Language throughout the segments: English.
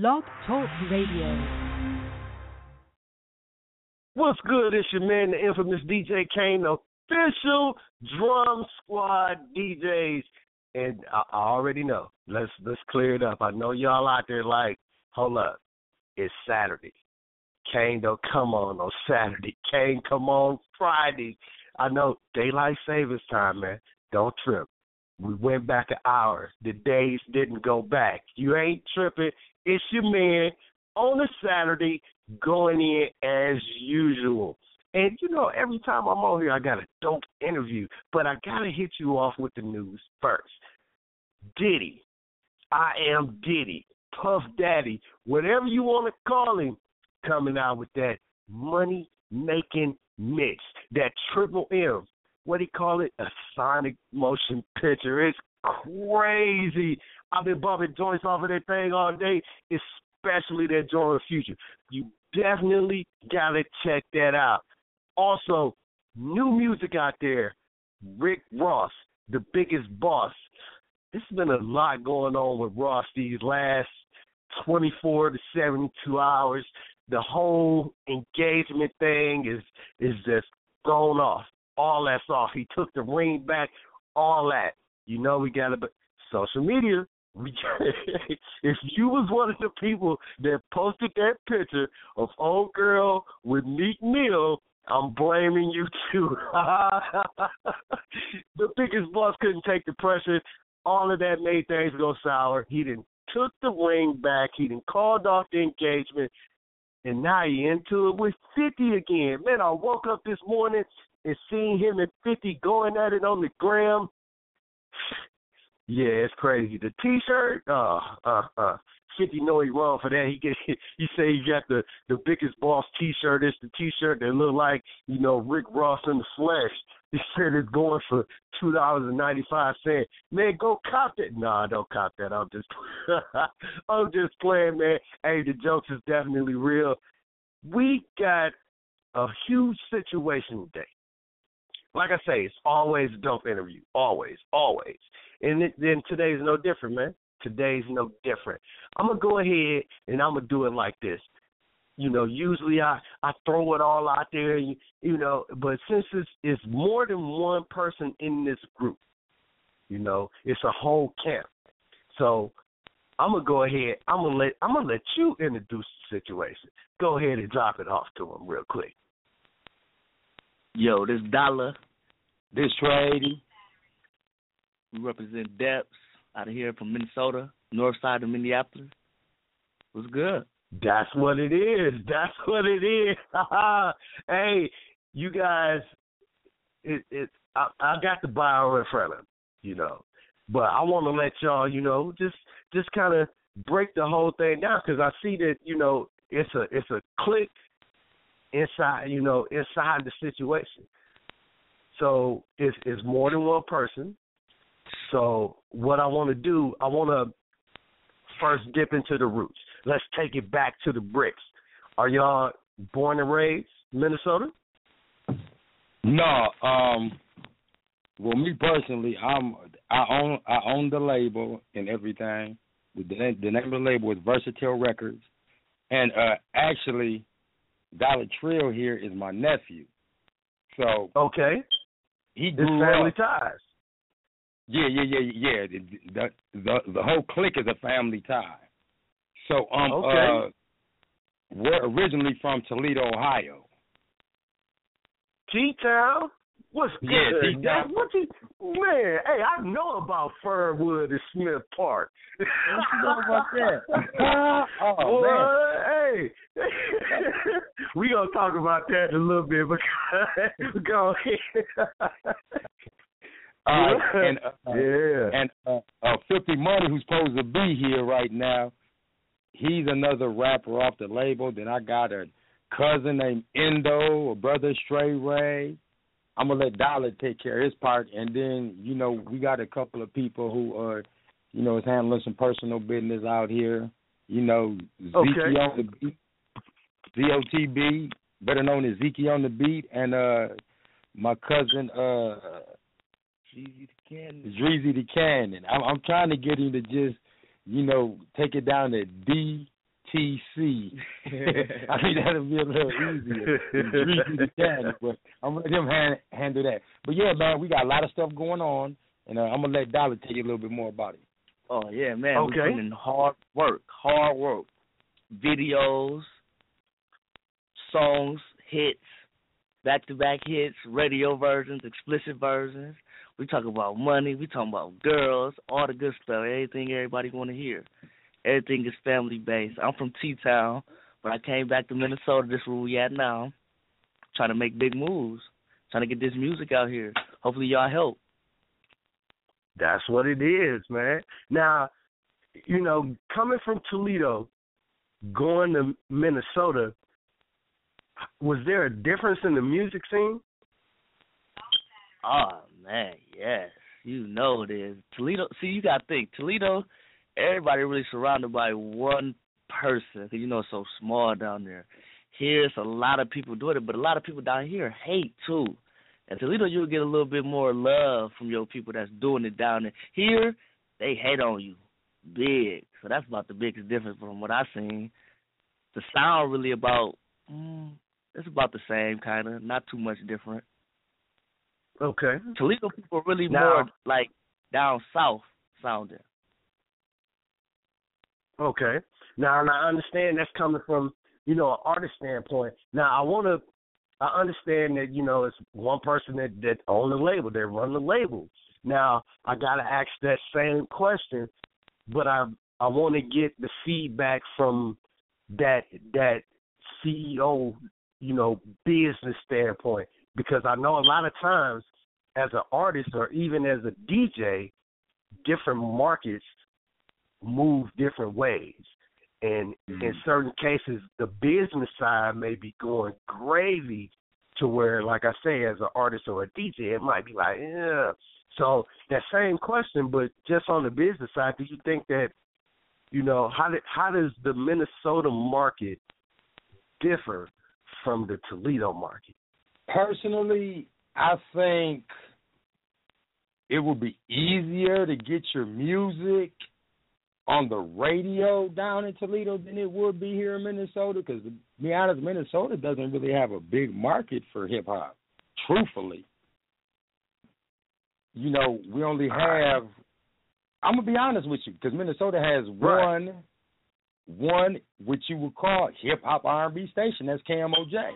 Blog Talk Radio. What's good? It's your man, the infamous DJ Kane, official Drum Squad DJs. And I, already know. Let's let's clear it up. I know y'all out there like, hold up, it's Saturday. Kane don't come on on Saturday. Kane come on Friday. I know daylight savings time, man. Don't trip. We went back an hour. The days didn't go back. You ain't tripping. It's your man on a Saturday going in as usual. And you know, every time I'm on here, I got a dope interview, but I gotta hit you off with the news first. Diddy, I am Diddy, Puff Daddy, whatever you want to call him, coming out with that Money Making Mitch, that triple M. What do you call it? A sonic motion picture. It's crazy. I've been bumping joints off of that thing all day, especially that joint future. You definitely gotta check that out. Also, new music out there. Rick Ross, the biggest boss. There's been a lot going on with Ross these last 24 to 72 hours. The whole engagement thing is is just thrown off. All that's off. He took the ring back. All that. You know we got to. But social media. If you was one of the people that posted that picture of old girl with Meek Mill, I'm blaming you too. the biggest boss couldn't take the pressure. All of that made things go sour. He didn't took the ring back. He didn't called off the engagement, and now he into it with 50 again. Man, I woke up this morning and seen him at 50 going at it on the gram. Yeah, it's crazy. The T-shirt, uh, uh, uh. Fifty know he wrong for that. He get he say he got the the biggest boss T-shirt. It's the T-shirt that look like you know Rick Ross in the flesh. He said it's going for two dollars and ninety five cents. Man, go cop that. Nah, don't cop that. I'm just I'm just playing, man. Hey, the jokes is definitely real. We got a huge situation today. Like I say, it's always a dope interview. Always, always. And then today's no different, man. Today's no different. I'm gonna go ahead and I'm gonna do it like this. You know, usually I I throw it all out there, you, you know, but since it's it's more than one person in this group, you know, it's a whole camp. So I'm gonna go ahead. I'm gonna let I'm gonna let you introduce the situation. Go ahead and drop it off to him real quick. Yo, this Dollar, this Trady. We represent Depths out of here from Minnesota, north side of Minneapolis. What's good? That's what it is. That's what it is. hey, you guys, it, it I, I got the bio in front of him, you know, but I want to let y'all, you know, just just kind of break the whole thing down because I see that you know it's a it's a click inside, you know, inside the situation. So it's it's more than one person. So what I want to do, I want to first dip into the roots. Let's take it back to the bricks. Are y'all born and raised Minnesota? No, um, well, me personally, I'm I own I own the label and everything. The, the name of the label is Versatile Records, and uh actually, Dollar Trill here is my nephew. So okay, he it's family up. ties. Yeah, yeah, yeah, yeah. The, the the the whole clique is a family tie. So um Okay. uh we're originally from Toledo, Ohio. T Town. What's good? Yeah, man? What you, man, hey, I know about Fernwood and Smith Park. What you know about that? oh Boy, man. hey, we gonna talk about that in a little bit, but go ahead. Uh, and uh, yeah. and uh, uh, Filthy Money, who's supposed to be here right now, he's another rapper off the label. Then I got a cousin named Endo, a brother Stray Ray. I'm gonna let Dollar take care of his part, and then you know we got a couple of people who are, you know, is handling some personal business out here. You know, Zeke Okay. on the beat, ZOTB, better known as Zeke on the beat, and uh my cousin uh Jeezy the Cannon. Dreezy the Cannon. I'm, I'm trying to get him to just, you know, take it down to D TC. I mean that'll be a little easier. Dreezy the Caddy, but I'm gonna let him hand, handle that. But yeah, man, we got a lot of stuff going on, and uh, I'm gonna let Dollar tell you a little bit more about it. Oh yeah, man. Okay. We're putting hard work, hard work. Videos, songs, hits, back to back hits, radio versions, explicit versions. We talk about money, we talk about girls, all the good stuff, everything everybody wanna hear. Everything is family based. I'm from T Town, but I came back to Minnesota, this is where we at now. Trying to make big moves. Trying to get this music out here. Hopefully y'all help. That's what it is, man. Now, you know, coming from Toledo, going to Minnesota, was there a difference in the music scene? Oh man, yes. You know it is. Toledo see you gotta think, Toledo, everybody really surrounded by one person, 'cause you know it's so small down there. Here it's a lot of people doing it, but a lot of people down here hate too. In Toledo you'll get a little bit more love from your people that's doing it down there. Here, they hate on you. Big. So that's about the biggest difference from what I've seen. The sound really about mm, it's about the same kinda, not too much different. Okay. Toledo people really Now- more like down south sounding. Okay. Now, and I understand that's coming from, you know, an artist standpoint. Now, I want to, I understand that, you know, it's one person that, that own the label, they run the label. Now, I got to ask that same question, but I, I want to get the feedback from that, that CEO, you know, business standpoint, because I know a lot of times as an artist or even as a DJ, different markets move different ways. And in mm-hmm. certain cases, the business side may be going gravy to where, like I say, as an artist or a DJ, it might be like, yeah. So that same question, but just on the business side, do you think that, you know, how did how does the Minnesota market differ from the Toledo market? Personally, I think it would be easier to get your music on the radio down in Toledo than it would be here in Minnesota. Because to be honest, Minnesota doesn't really have a big market for hip hop. Truthfully, you know, we only have. I'm gonna be honest with you, because Minnesota has Right. one, one what you would call hip hop R&B station. That's KMOJ.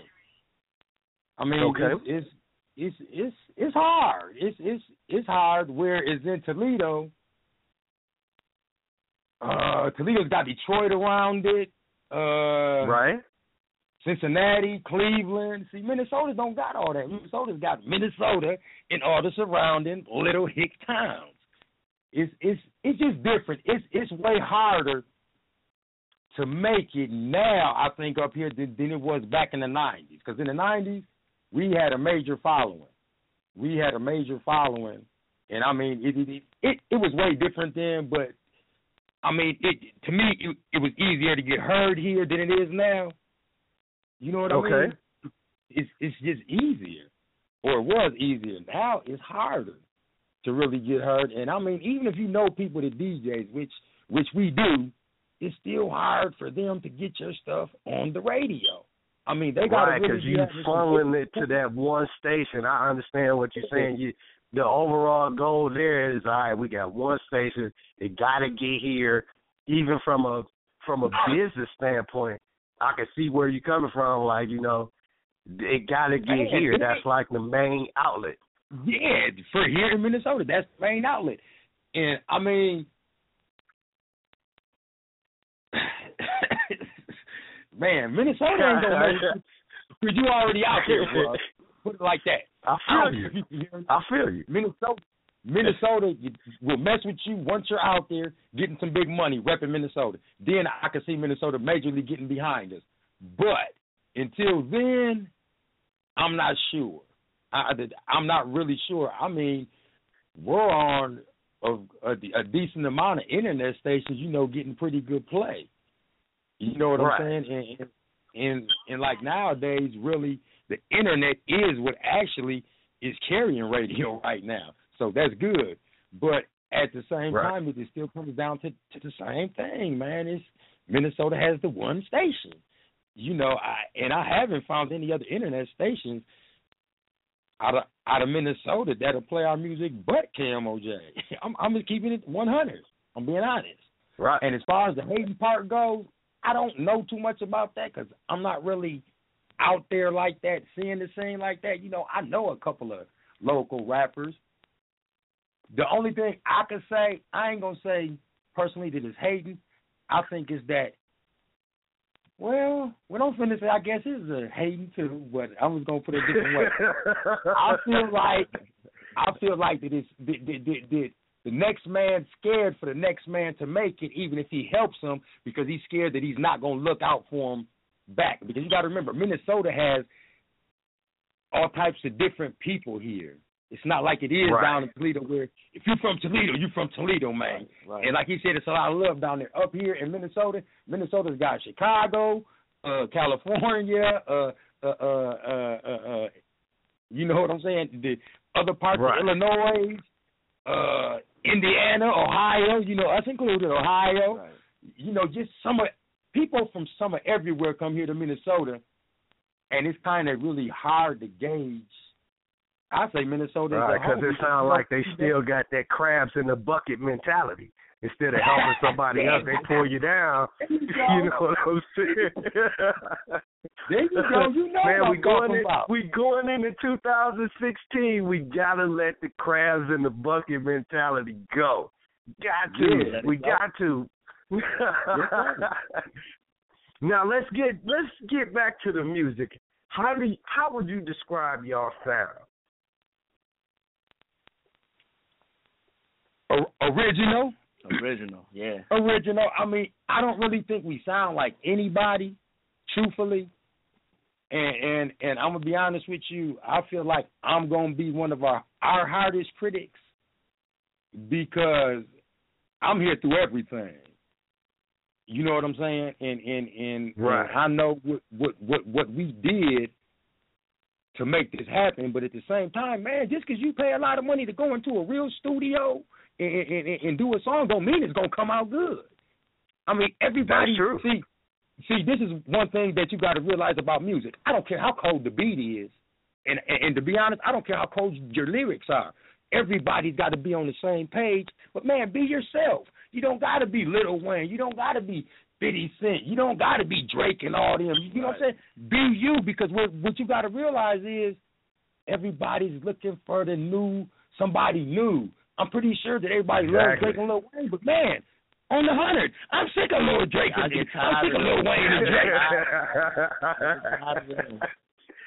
I mean, Okay. it's, it's it's it's it's hard. It's it's it's hard. Whereas in Toledo, uh, Toledo's got Detroit around it. Uh, right? Cincinnati, Cleveland. See, Minnesota don't got all that. Minnesota's got Minnesota and all the surrounding little hick towns. It's it's it's just different. It's it's way harder to make it now. I think up here than, than it was back in the '90s. Because in the '90s we had a major following. We had a major following, and I mean it it it, it was way different then. But I mean it to me it, it was easier to get heard here than it is now. You know what I Okay. mean? It's it's just easier, or it was easier. Now it's harder to really get heard. And I mean, even if you know people that DJs, which which we do, it's still hard for them to get your stuff on the radio. I mean, they got right, to really because be you funneling it to that one station. I understand what you're saying. You, the overall goal there is all right. We got one station. It got to get here. Even from a from a business standpoint, I can see where you're coming from. Like you know, it got to get Man, here. it- That's like the main outlet. Yeah, for here in Minnesota, that's the main outlet. And I mean, man, Minnesota ain't gonna make it. you already out there, bro. Put it like that. I feel you. I feel you. Minnesota, Minnesota will mess with you once you're out there getting some big money repping Minnesota. Then I can see Minnesota majorly getting behind us. But until then, I'm not sure. I, I'm not really sure. I mean, we're on a, a, a decent amount of internet stations, you know, getting pretty good play. You know what Right. I'm saying? And, and and and like nowadays, really, the internet is what actually is carrying radio right now. So that's good. But at the same Right. time, it still comes down to, to the same thing, man. It's Minnesota has the one station. You know, I and I haven't found any other internet stations out of out of Minnesota that'll play our music but KMOJ. I'm I'm just keeping it 100. I'm being honest. Right. And as far as the Hayden part goes, I don't know too much about that because I'm not really out there like that, seeing the scene like that. You know, I know a couple of local rappers. The only thing I can say, I ain't gonna say personally that it's Hayden. I think is that well, we don't finish it. I guess it's a Hayden too, but I'm just gonna put it a different way. I feel like I feel like that it's that, that, that, that the next man scared for the next man to make it, even if he helps him, because he's scared that he's not gonna look out for him back. Because you got to remember, Minnesota has all types of different people here. It's not like it is Right. down in Toledo where if you're from Toledo, you're from Toledo, man. Right. And like he said, it's a lot of love down there. Up here in Minnesota, Minnesota's got Chicago, uh, California, uh, uh, uh, uh, uh, uh, you know what I'm saying? The other parts Right. of Illinois, uh, Indiana, Ohio, you know, us included, Ohio. Right. You know, just some of people from some of everywhere come here to Minnesota, and it's kind of really hard to gauge. I say Minnesota Right, because it sounds like they still got that crabs in the bucket mentality. Instead of helping somebody else, they pull you down. You. You know what I'm saying? There you go. You know Man, what we going in, about. we going into 2016. We gotta let the crabs in the bucket mentality go. Got to. Yeah, we go. got to. Sir. now let's get let's get back to the music. How do you, how would you describe y'all sound? O- original, Original, yeah. original. I mean, I don't really think we sound like anybody, truthfully. And and and I'm gonna be honest with you. I feel like I'm gonna be one of our our hardest critics because I'm here through everything. You know what I'm saying? And and and, Right. and I know what what what what we did to make this happen. But at the same time, man, just because you pay a lot of money to go into a real studio and, and, and, and do a song, don't mean it's gonna come out good. I mean, everybody. See, see, this is one thing that you got to realize about music. I don't care how cold the beat is, and, and and to be honest, I don't care how cold your lyrics are. Everybody's got to be on the same page. But man, be yourself. You don't got to be Lil Wayne. You don't got to be 50 Cent. You don't got to be Drake and all them. You know what I'm saying? Be you because what what you got to realize is everybody's looking for the new somebody new. I'm pretty sure that everybody loves Exactly. Drake and Lil Wayne, but man, on the hundred, I'm sick of Lil Drake I and get I'm tired sick of of Lil. Wayne and Drake.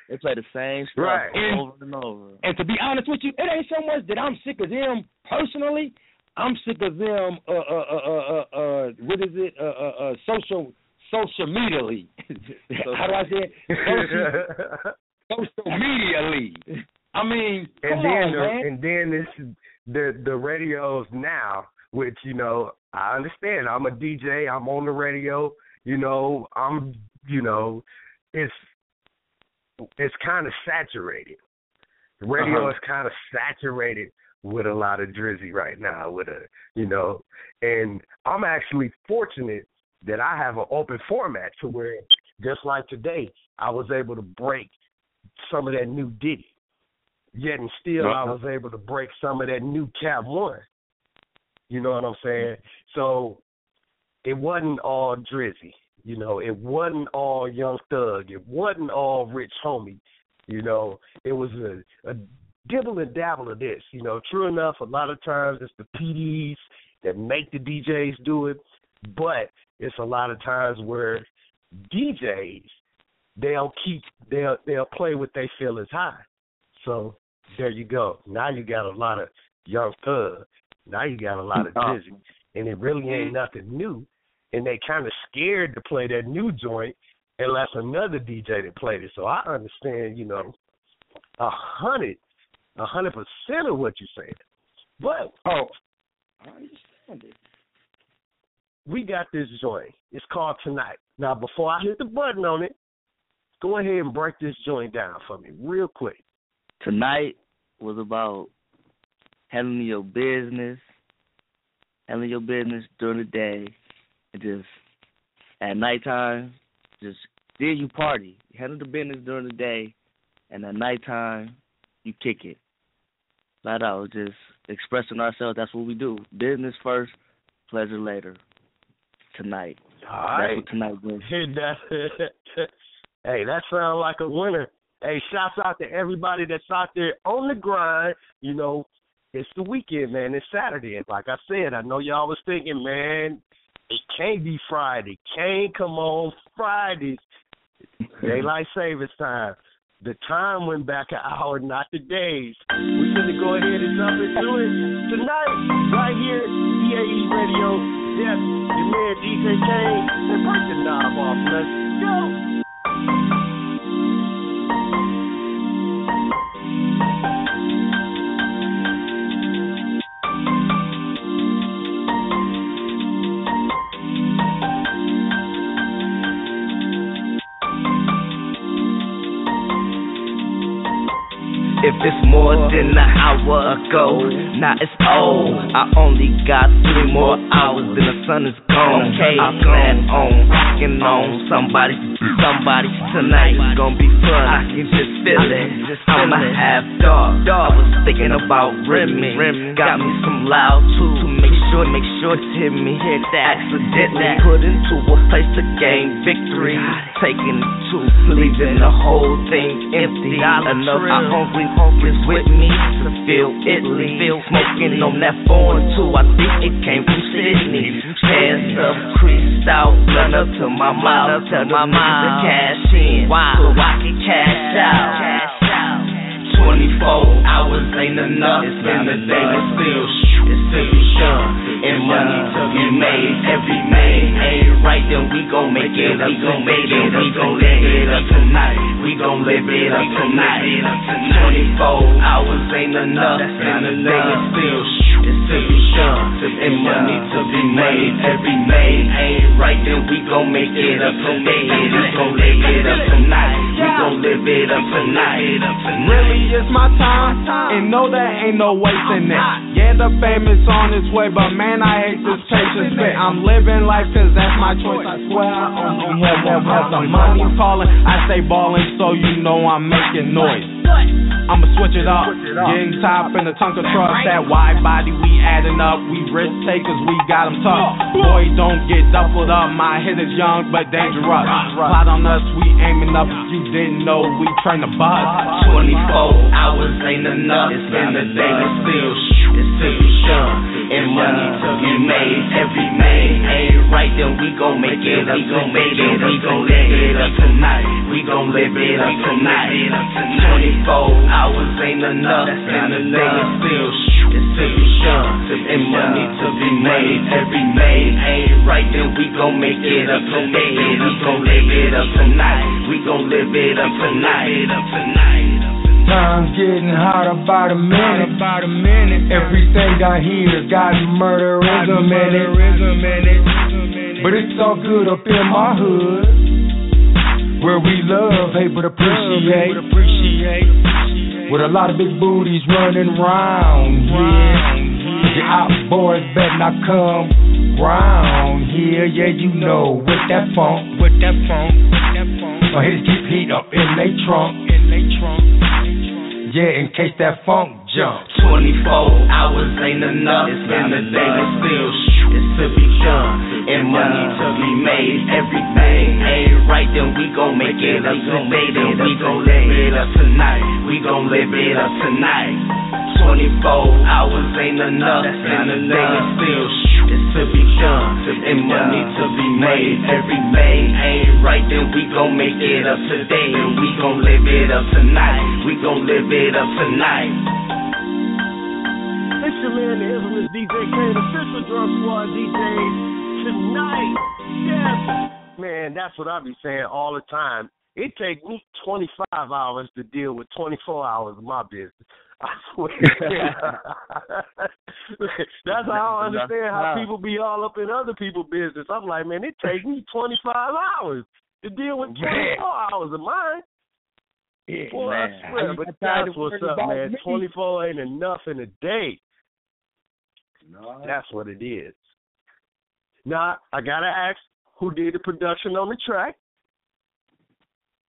They play the same stuff Right. over and over. And to be honest with you, it ain't so much that I'm sick of them personally. I'm sick of them. Uh, uh, uh, uh, uh, uh what is it? Uh, uh, uh, social, social medially. How do I say it? Social, social medially. I mean, and then on, the, man. and then this the the radios now, which you know I understand. I'm a DJ. I'm on the radio. You know I'm you know it's it's kind of saturated. The radio Uh-huh. is kind of saturated with a lot of drizzy right now. With a you know, and I'm actually fortunate that I have an open format to where just like today, I was able to break some of that new Diddy. Yet and still, I Uh-huh. was able to break some of that new Cap One. You know what I'm saying? So it wasn't all Drizzy. You know, it wasn't all Young Thug. It wasn't all Rich Homie. You know, it was a, a dibble and dabble of this. You know, true enough, a lot of times it's the PDs that make the DJs do it, but it's a lot of times where DJs they'll keep they'll they'll play what they feel is high. So there you go. Now you got a lot of young thug. Now you got a lot of uh. dizzy, and it really ain't mm-hmm. nothing new. And they kind of scared to play that new joint unless another DJ that played it. So I understand, you know, a hundred, a hundred percent of what you're saying. But Oh, I understand it. we got this joint. It's called Tonight. Now, before I hit the button on it, go ahead and break this joint down for me real quick. Tonight was about handling your business, handling your business during the day, and just At nighttime, just then you party. Handle the business during the day, and at nighttime, you kick it. Flat out, just expressing ourselves. That's what we do. Business first, pleasure later. Tonight. All right. That's what tonight brings. hey, that sounds like a winner. Hey, shouts out to everybody that's out there on the grind. You know, it's the weekend, man. It's Saturday. And like I said, I know y'all was thinking, man, it can't be Friday. Can't come on Fridays. Daylight savings time. The time went back an hour, not the days. We're going to go ahead and jump into it tonight, right here, EAE Radio. Yes, your man DJ Kane. And break the knob off. Let's go. It's more than an hour ago, now it's old. I only got three more hours, then the sun is gone. Okay, I plan on rocking on somebody, somebody tonight. It's gonna be fun. I can just feel it. I'ma have dark. I was thinking about Remy. Got me some loud too. To make sure, make sure to hit me. Hit that. Accidentally put into a place to gain victory. Taking it to leaving the whole thing empty. Enough I hungry is with me to feel Italy. Smoking on that foreign too. I think it came from Sydney. Hands up, creased out, blunt up to my mouth. Tell my mom to cash in, so I can cash out. 24 hours ain't enough. It's been the day, but still, it's still sure. And money to be made, every man ain't right, then we gon' make it up. We gon' make it up. We gon' live it up tonight. We gon' live it up tonight. 24 hours ain't enough. And the day is still, it's. And money to be made, every man ain't right, then we gon' make it up tonight. We gon' live it up tonight. Gon' live it up tonight. Really, it's my time, and no, there ain't no wasting it. Yeah, the fame is on its way, but man, I hate this patience spit. I'm living life cause that's my choice, I swear. I'm on here, have the money calling. I stay balling, so you know I'm making noise. I'ma switch it up, getting top in the Tonka truck. That wide body, we adding up. We risk takers, we got 'em tough. Boy, don't get doubled up. My hit is young but dangerous. Plot on us, we aiming up. You didn't know, we train the bus. 24 hours ain't enough. It's been the day, but still, it's still sure. And money to be made, every man ain't right, then we gon' make it up. We gon' make it, we gon' live it up tonight. We gon' live it up tonight. 24 hours ain't enough. And the day is still, it's still sure. And money to be made, every man ain't right, then we gon' make it up today. We gon' live it up tonight. We gon' live it up tonight. Time's getting hotter by the minute. By the minute. Everything I hear got murderism in it. But it's all good up in my hood. Where we love, hate, but appreciate. With a lot of big booties running round here. Your out boys better not come round here. Yeah, you know, with that funk. With that funk. With that funk. My haters keep heat up in they trunk. In they trunk. Yeah, in case that funk jump. 24 hours ain't enough. It's been the day, but still, it's to be done. And money to be made, everything ain't right, then we gon' make it up today. Then we gon' live it up tonight. We gon' live it up tonight. 24 hours ain't enough. And the day is still, it's to be done. And money to be made, every man ain't right, then we gon' make it up today. Then we gon' live it up tonight. We gon' live it up tonight. It's your man, the infamous DJ Kane, official drum squad DJs tonight. Yes. Man, that's what I be saying all the time. It takes me 25 hours to deal with 24 hours of my business. I swear. that's how I understand how people be all up in other people's business. I'm like, man, it takes me 25 hours to deal with 24 hours of mine. Yeah, Boy, man. I swear, but that's what's up, man. 24 ain't enough in a day. No. That's what it is. Now, I gotta ask, who did the production on the track.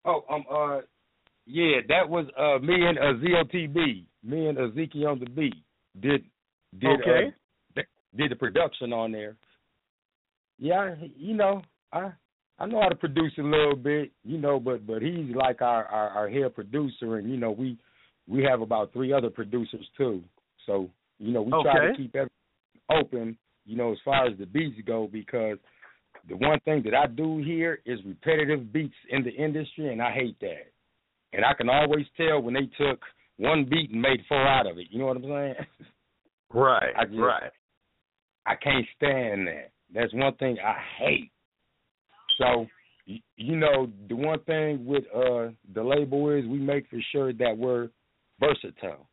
Oh, um, uh, yeah, that was uh me and uh, ZOTB, me and Ezekiel on the beat did did Okay. uh, did the production on there. Yeah, you know, I I know how to produce a little bit, you know, but but he's like our our, our head producer, and you know we we have about three other producers too. So you know we try to keep everything open, you know, as far as the beats go, because the one thing that I do here is repetitive beats in the industry, and I hate that. And I can always tell when they took one beat and made four out of it. You know what I'm saying? Right, I just- right. I can't stand that. That's one thing I hate. So, you know, the one thing with uh the label is we make for sure that we're versatile.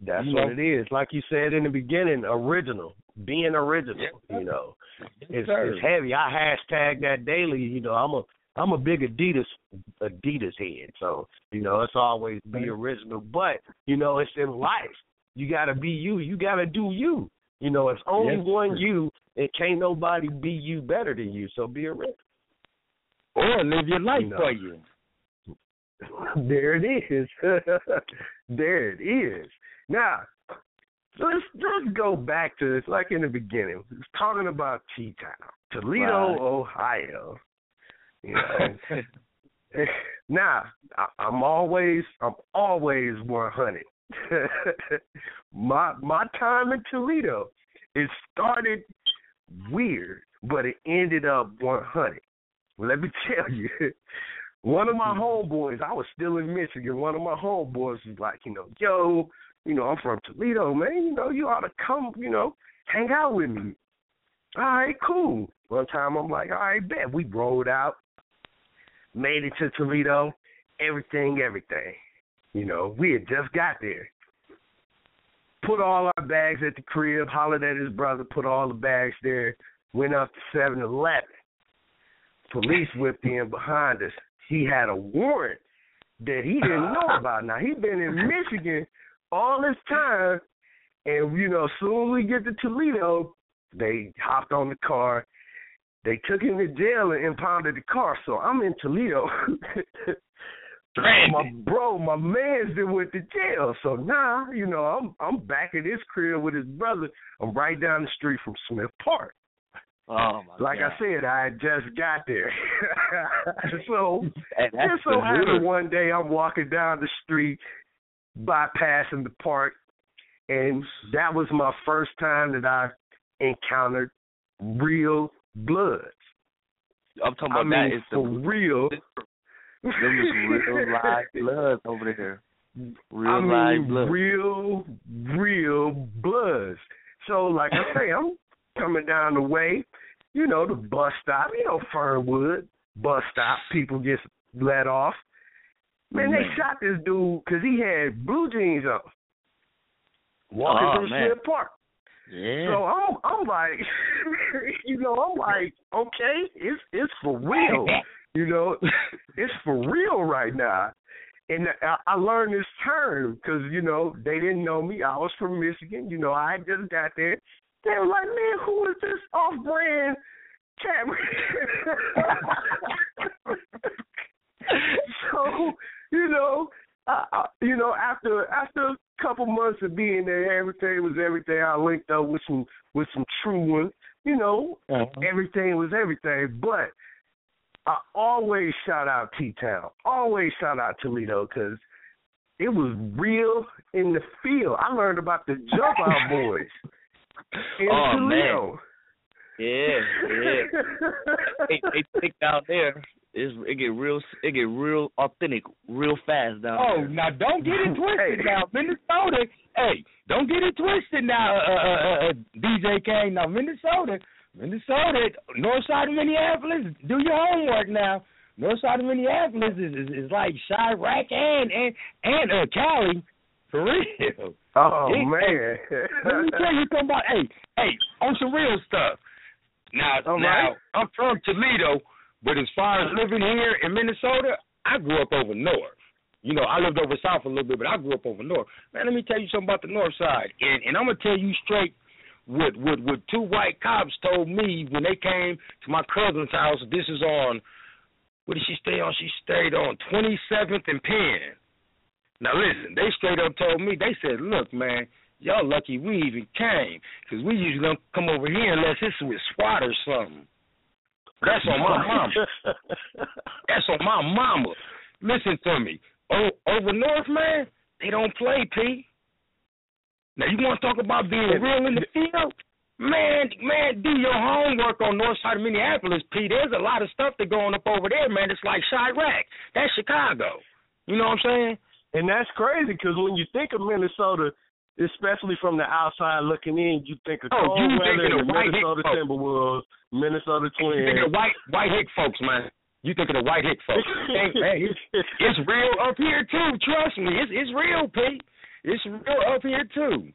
That's You what know? it is. Like you said in the beginning, original. Being original, you know. It's, it's heavy. I hashtag that daily. You know, I'm a I'm a big Adidas Adidas head, so you know it's always be original. But you know, it's in life. You gotta be you. You gotta do you. You know, it's only Yes, one you, It can't nobody be you better than you. So be original. Or live your life You know. for you. there it is. there it is. Now, let's let's go back to this. like in the beginning. Talking about T Town, Toledo, Right. Ohio. You know. now, I, I'm always I'm always 100. my my time in Toledo, it started weird, but it ended up 100. Let me tell you, one of my mm-hmm. homeboys, I was still in Michigan. One of my homeboys was like, you know, yo, you know, I'm from Toledo, man. You know, you ought to come, you know, hang out with me. All right, cool. One time I'm like, all right, bet. We rolled out, made it to Toledo, everything, everything. You know, we had just got there. Put all our bags at the crib, hollered at his brother, put all the bags there, went up to 7 Eleven. Police whipped in behind us. He had a warrant that he didn't know about. Now, he'd been in Michigan all this time, and, you know, soon as we get to Toledo, they hopped on the car. They took him to jail and impounded the car. So I'm in Toledo. my bro, my man's been went to jail. So now, you know, I'm I'm back at his crib with his brother. I'm right down the street from Smith Park. Oh my Like God. I said, I had just got there. so just so happened one day I'm walking down the street, bypassing the park, and that was my first time that I encountered real bloods. I'm talking I about mean, that is for the real. them is real live bloods over there. Real I live mean, blood. real, real bloods. So, like I say, I'm coming down the way, you know, the bus stop, you know, Fernwood bus stop. People just let off. Man, they shot this dude because he had blue jeans on, walking Oh, through Park. Yeah. So I'm, I'm like, you know, I'm like, okay, it's it's for real. You know, it's for real right now. And I, I learned this term because you know they didn't know me. I was from Michigan. You know, I just got there. They were like, "Man, who is this off-brand cat?" so you know, I, I, you know, after after a couple months of being there, everything was everything. I linked up with some with some true ones. You know, Uh-huh. everything was everything. But I always shout out T Town. Always shout out Toledo because it was real in the field. I learned about the Jump Out Boys in Oh, man. Toledo. Yeah, yeah. they, they think down there is it get real it get real authentic real fast down Oh, there. now don't get it twisted Hey. now, Minnesota. Hey, don't get it twisted now, uh, uh, uh, uh, DJ Kane. Now, Minnesota, Minnesota, north side of Minneapolis, do your homework now. North side of Minneapolis is is, is like Chiraq and and and uh, Cali, for real. Oh Yeah. man. Let me tell you something about hey, hey, on some real stuff. Now, All now right. I'm from Toledo, but as far as living here in Minnesota, I grew up over north. You know, I lived over south a little bit, but I grew up over north. Man, let me tell you something about the north side, and and I'm gonna tell you straight what what what two white cops told me when they came to my cousin's house. This is on what did she stay on? She stayed on 27th and Penn. Now listen, they straight up told me. They said, "Look, man, y'all lucky we even came, cause we usually don't come over here unless it's with SWAT or something." That's on my mama. That's on my mama. Listen to me. Oh, over north, man, they don't play, P. Now you want to talk about being real in the field? Man, man, do your homework on north side of Minneapolis, P. There's a lot of stuff that going up over there, man. It's like Chiraq. That's Chicago. You know what I'm saying? And that's crazy because when you think of Minnesota, especially from the outside looking in, you think of oh, cold you weather, thinking the Minnesota. Timberwolves, Minnesota You thinking Twins. of white white hick folks, man. You thinking of white hick folks? Hey, man, it's, it's real up here too. Trust me, it's it's real, P. It's real up here too.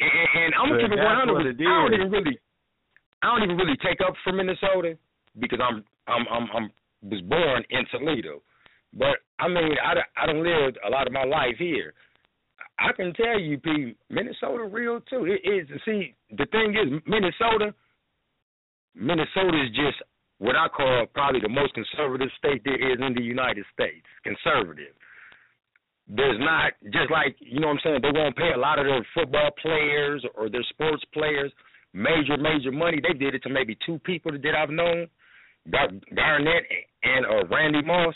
And, and I'm gonna keep it that's 100. with you. I don't even really, I don't even really take up for Minnesota because I'm I'm I'm I'm was born in Toledo, but I mean I I don't live a lot of my life here. I can tell you, P, Minnesota real too. It is. See, the thing is, Minnesota, Minnesota is just what I call probably the most conservative state there is in the United States. Conservative. There's not just like you know what I'm saying. They won't pay a lot of their football players or their sports players major major money. They did it to maybe two people that I've known, Gar- Garnett and uh, Randy Moss.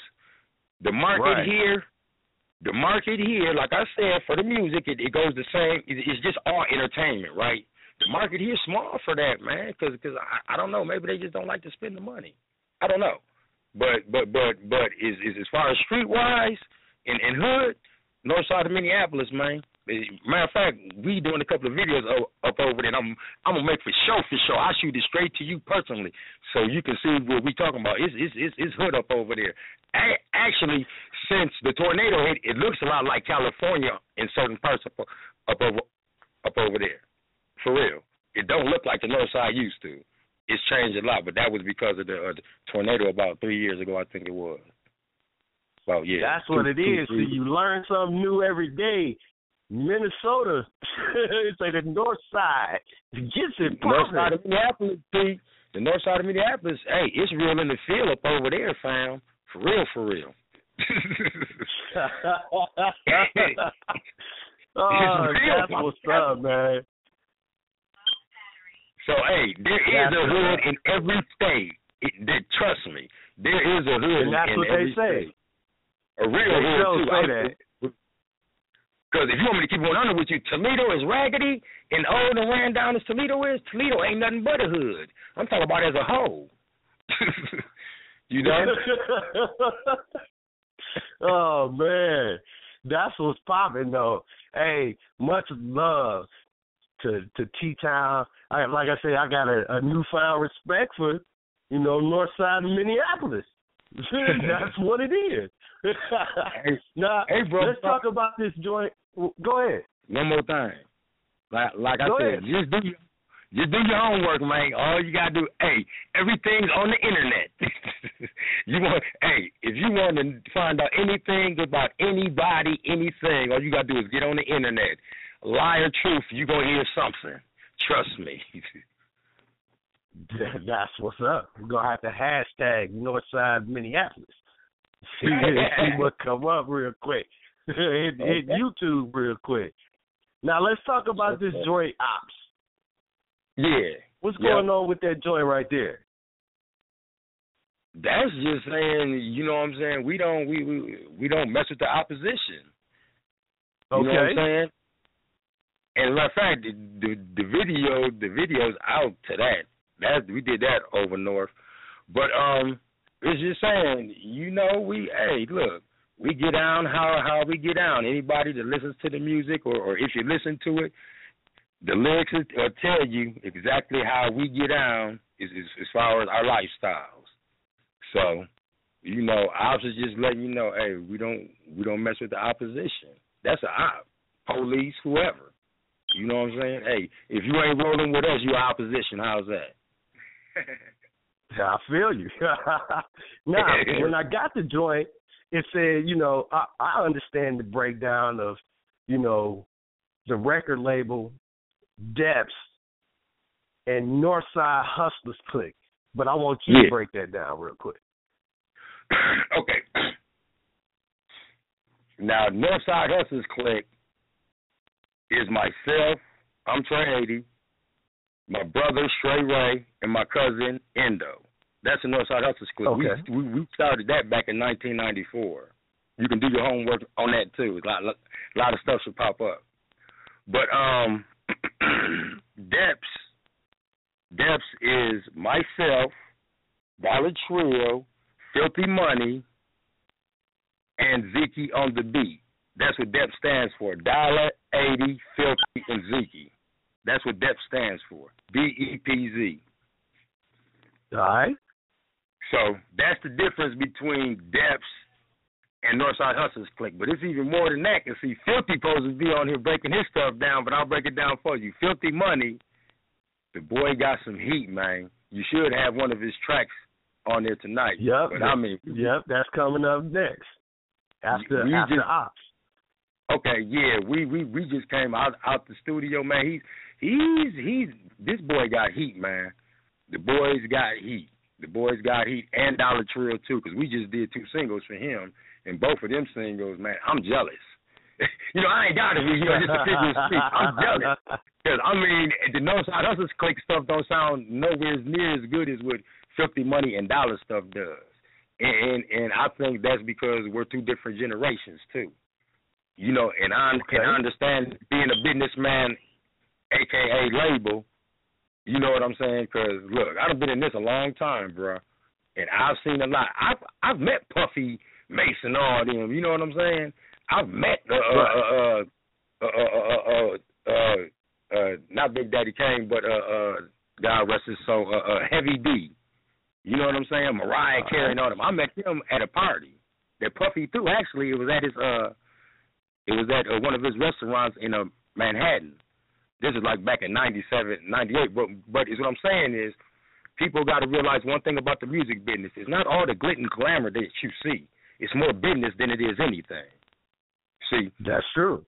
The market Right. here, the market here, like I said, for the music, it, it goes the same. It, it's just all entertainment, right? The market here is small for that, man. Because cause I, I don't know, maybe they just don't like to spend the money. I don't know, but but but but is is as far as streetwise and and hood, north side of Minneapolis, man. Matter of fact, we doing a couple of videos o- up over there. And I'm I'm gonna make for sure for sure. I shoot it straight to you personally, so you can see what we talking about. It's it's it's, it's hood up over there. A- actually, since the tornado hit, it looks a lot like California in certain parts up up over up over there. For real, it don't look like the north side used to. It's changed a lot, but that was because of the, uh, the tornado about three years ago. I think it was. Well, yeah. That's what two- it two, is. three- So you learn something new every day. Minnesota, it's like the north side gets it north side of Minneapolis. The north side of Minneapolis, hey, it's real in the field up over there, fam. For real, for real. oh, real, that's what's up, man. So, hey, there is That's a hood in every state. It, that, trust me, there is a hood And that's in what they say. state. A real They hood, too. say I- that. Because if you want me to keep going under with you, Toledo is raggedy, and old and ran down as Toledo is, Toledo ain't nothing but a hood. I'm talking about as a whole. you know? oh man, that's what's popping though. Hey, much love to to T Town. I like I said, I got a, a newfound respect for you know North Side of Minneapolis. that's what it is. Hey, now, hey, bro, let's talk about this joint. Go ahead. One more thing. Like like I said, ahead. just do your just do your homework, man. All you gotta do, hey, everything's on the internet. you want, hey, if you want to find out anything about anybody, anything, all you gotta do is get on the internet. Lie or truth, you gonna hear something. Trust me. That's what's up. We're gonna have to hashtag Northside Minneapolis. See, see what come up real quick. hit, hit YouTube real quick. Now let's talk about this joint ops. yeah, What's going on with that joint right there? that's just saying. You know what I'm saying? We don't we we we don't mess with the opposition. You know what I'm Okay. saying? And matter of fact, the, the the video the video's out to that. That we did that over north. But um it's just saying, you know, we hey, look, we get down how how we get down. Anybody that listens to the music or, or if you listen to it, the lyrics will tell you exactly how we get down is, is as far as our lifestyles. So, you know, ops is just letting you know, hey, we don't we don't mess with the opposition. That's a op. Police, whoever. You know what I'm saying? Hey, if you ain't rolling with us, you opposition. How's that? I feel you. now, when I got the joint, it said, you know, I, I understand the breakdown of, you know, the record label depths and Northside Hustlers Clique. But I want you Yeah. to break that down real quick. okay. Now, Northside Hustlers Clique is myself. I'm Trey 80, my brother Stray Ray, and my cousin Endo. That's the Northside Hustlers Clique. Okay. We, we we started that back in 1994. You can do your homework on that too. A lot, a lot of stuff should pop up. But um, Deps, Deps is myself, Dollar Trio, Filthy Money, and Zeke on the beat. That's what DEP stands for. Dollar, 80, Filthy, and Zeke. That's what DEP stands for. B E P Z. All right. So that's the difference between Deps and Northside Hustlers Clique. But it's even more than that. Cause see, Filthy supposed to be on here breaking his stuff down, but I'll break it down for you. Filthy Money, the boy got some heat, man. You should have one of his tracks on there tonight. Yep. But I mean, Yep, that's coming up next. After after just- ops. Okay, yeah, we we we just came out out the studio, man. He's he's he's this boy got heat, man. The boys got heat. The boys got heat and Dollar Trio too, because we just did two singles for him, and both of them singles, man, I'm jealous. you know, I ain't got it. you know, just a figure of speech. I'm jealous. Because, I mean, the Northside Hustlers Clique stuff don't sound nowhere near as good as what Filthy Money and Dollar stuff does. And, and and I think that's because we're two different generations too. You know, and I Okay. and I understand being a businessman, aka label. You know what I'm saying? Because look, I've been in this a long time, bro, and I've seen a lot. I've I've met Puffy Mason, all them. You know what I'm saying? I've met uh uh uh uh uh uh, uh, not Big Daddy Kane, but uh uh God rest his soul, uh, uh Heavy D. You know what I'm saying? Mariah Carey and all them. I met them at a party that Puffy threw. Actually, it was at his uh, it was at uh, one of his restaurants in uh, Manhattan. This is like back in '97, '98. But but is what I'm saying is, people got to realize one thing about the music business. It's not all the glitter and glamour that you see. It's more business than it is anything. See, That's true.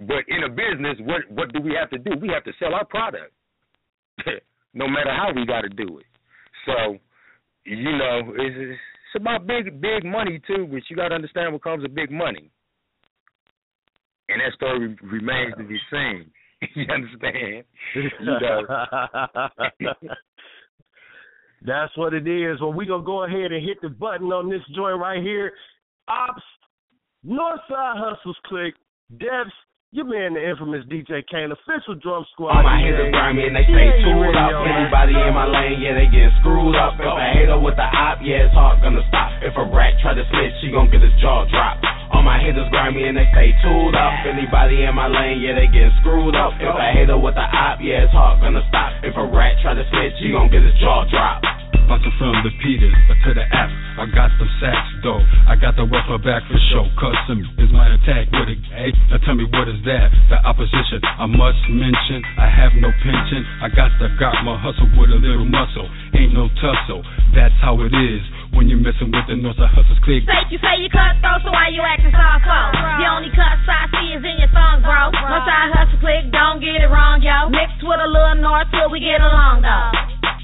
but in a business, what what do we have to do? We have to sell our product, no matter how we got to do it. So, you know, it's, it's about big big money too, which you got to understand what comes with big money. And that story remains to be seen. you understand? You know. That's what it is. Well, we're going to go ahead and hit the button on this joint right here. Ops, Northside Hustles Clique, Devs, your man, the infamous DJ Kane, official drum squad. All my haters grimy and they stay tooled up. Anybody in my lane, yeah, they get screwed up. If a hater with the op, yeah, it's hard gonna stop. If a rat try to snitch, she gon' get his jaw dropped. All my haters grimy and they stay tooled up. Anybody in my lane, yeah, they get screwed up. If a hater with the op, yeah, it's hard gonna stop. If a rat try to snitch, she gon' get his jaw dropped. Bustin' from the Peters to the F. I got some sacks though. I got the rougher back for show. Custom is my attack with a A. Now tell me what is that? The opposition. I must mention I have no pension. I got the got my hustle with a little muscle. Ain't no tussle. That's how it is when you're messing with the Northside Hustlers clique. Say you say you cutthroat, so why you acting soft for? The only cuts I see is in your thong, bro. No side hustle click, don't get it wrong, yo. Mixed with a little north till we get along, though.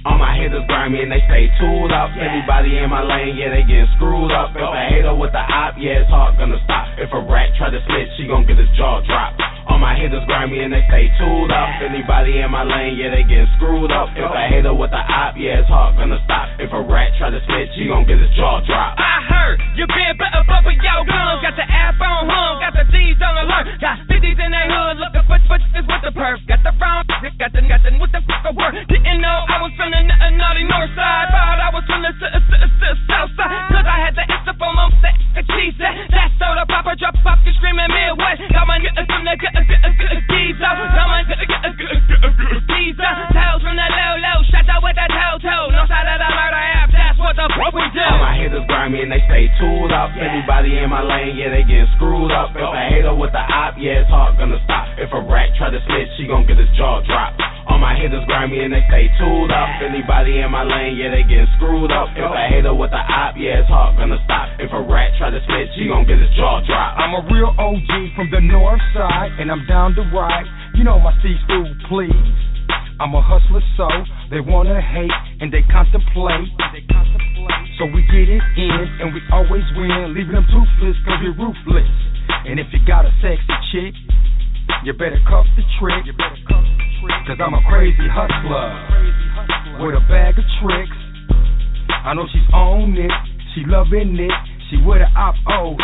All my haters grimy and they stay tooled up. Anybody in my lane, yeah, they get screwed up. If a hater with the op, yeah, it's hard gonna stop. If a rat try to snitch, she gon' get his jaw dropped. All my haters grimy and they stay tooled up. Anybody in my lane, yeah, they get screwed up. If a hater with the op, yeah, it's hard gonna stop. If a rat try to snitch, she gon' get his jaw dropped. I heard you been better with your guns. Got the iPhone hung, got the D's on alert. Got 50s in their hood, looking for switches with the perf. Got the round, got the got the with the fuck of work. Didn't know I was from the n- naughty north side, but I was from the s- s- s- south side. Cause I had the Insta phone on set, cheese that. That soda popper drop pop, you screaming Midwest. Got my g- from the Toes from the low low, out with the toe toe. No side of the murder app, that's what the fuck we do. All my haters grimy and they stay tooled up. Anybody in my lane, yeah, they get screwed up. If a hater with the op, yeah, it's hard gonna stop. If a rat try to snitch, she gon' get his jaw dropped. All my haters grimy and they stay tooled up. Anybody in my lane, yeah, they get screwed up. If a hater with op, yeah, it's hard gonna stop. If a rat try to snitch, she gon' get his jaw dropped. I'm a real OG from the north side, and I'm down to ride. You know my see through, please. I'm a hustler, so they wanna hate and they contemplate. So we get it in and we always win, leaving them toothless cause we're ruthless. And if you got a sexy chick, you better cuff the trick. Cause I'm a crazy hustler with a bag of tricks. I know she's on it, she loving it. She with an op, oh.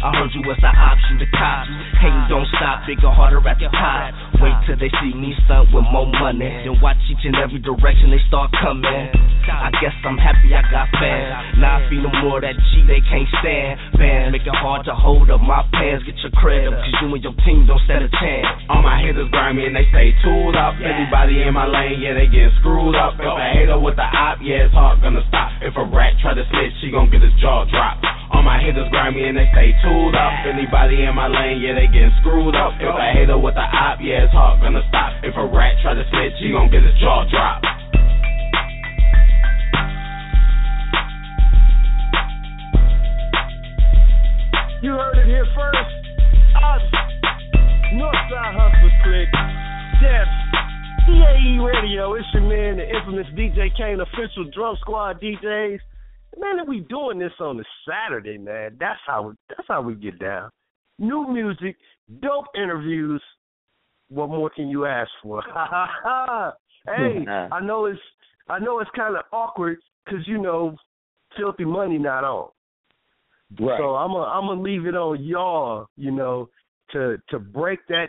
I heard you was an option to cops. Hey, don't stop, bigger, harder at the top. Wait till they see me stunt with more money. Then watch each and every direction they start coming. I guess I'm happy I got fans. Now I feel more that G they can't stand. Bands make it hard to hold up my pants. Get your credit up, cause you and your team don't stand a chance. All my haters grimy and they stay tooled up. Anybody in my lane, yeah, they get screwed up. If a hater with the op, yeah, it's hard gonna stop. If a rat try to snitch, she gon' get his jaw dropped. All my haters grimy and they stay tooled up. Anybody in my lane, yeah, they getting screwed up. If a hater with the op, yeah, it's hard gonna stop. If a rat try to snitch, he gon' get his jaw dropped. You heard it here first. Us, Northside Hustlers Clique, Def, EAE Radio. It's your man, the infamous DJ Kane, official Drum Squad DJs. Man, we doing this on a Saturday, man. That's how that's how we get down. New music, dope interviews. What more can you ask for? hey, I know it's I know it's kind of awkward because you know, filthy money not on. Right. So I'm gonna I'm gonna leave it on y'all, you know, to to break that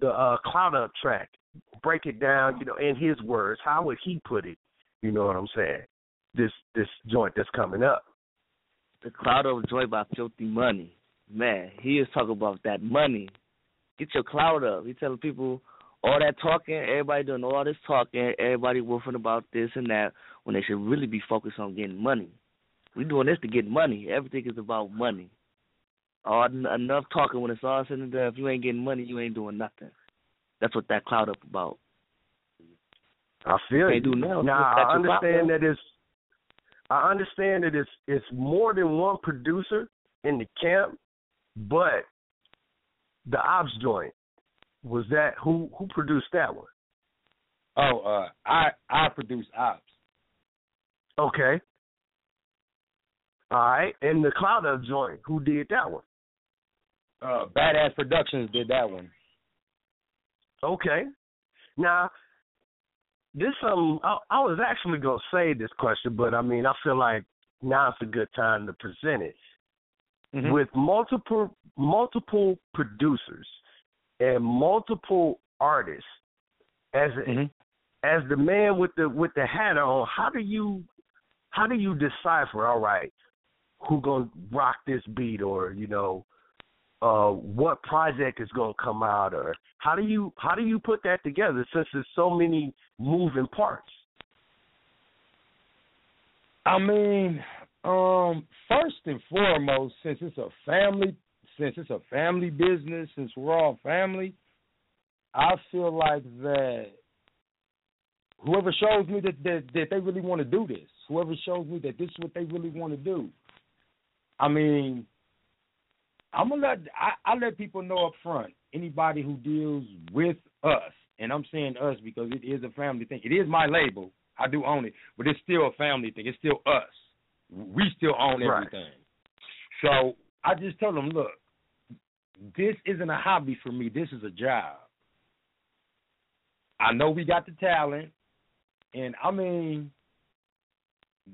the uh cloud up track, break it down, you know, in his words. How would he put it? You know what I'm saying? This this joint that's coming up. The cloud of joy by Filthy Money. Man, he is talking about that money. Get your cloud up. He telling people all that talking, everybody doing all this talking, everybody woofing about this and that, when they should really be focused on getting money. We doing this to get money. Everything is about money. All enough talking when it's all said and done. If you ain't getting money, you ain't doing nothing. That's what that cloud up about. I feel you. do. Now That's I understand that it's I understand that it's it's more than one producer in the camp, but the ops joint was that who who produced that one? Oh, uh, I I produce ops. Okay. All right, and the Cloud Up joint, who did that one? Uh, Badass Productions did that one. Okay. Now, this um, I, I was actually gonna say this question, but I mean, I feel like now it's a good time to present it. Mhm. With multiple multiple producers and multiple artists, as a, Mhm. as the man with the with the hat on, how do you how do you decipher? All right, who gonna rock this beat, or you know, uh, what project is gonna come out, or how do you how do you put that together? Since there's so many moving parts. I mean, um, first and foremost, since it's a family, since it's a family business, since we're all family, I feel like that whoever shows me that that, that they really want to do this, whoever shows me that this is what they really want to do, I mean, I'm gonna let I, I let people know up front. Anybody who deals with us, and I'm saying us because it is a family thing. It is my label. I do own it, but it's still a family thing. It's still us. We still own Right. everything. So I just tell them, look, this isn't a hobby for me. This is a job. I know we got the talent, and I mean,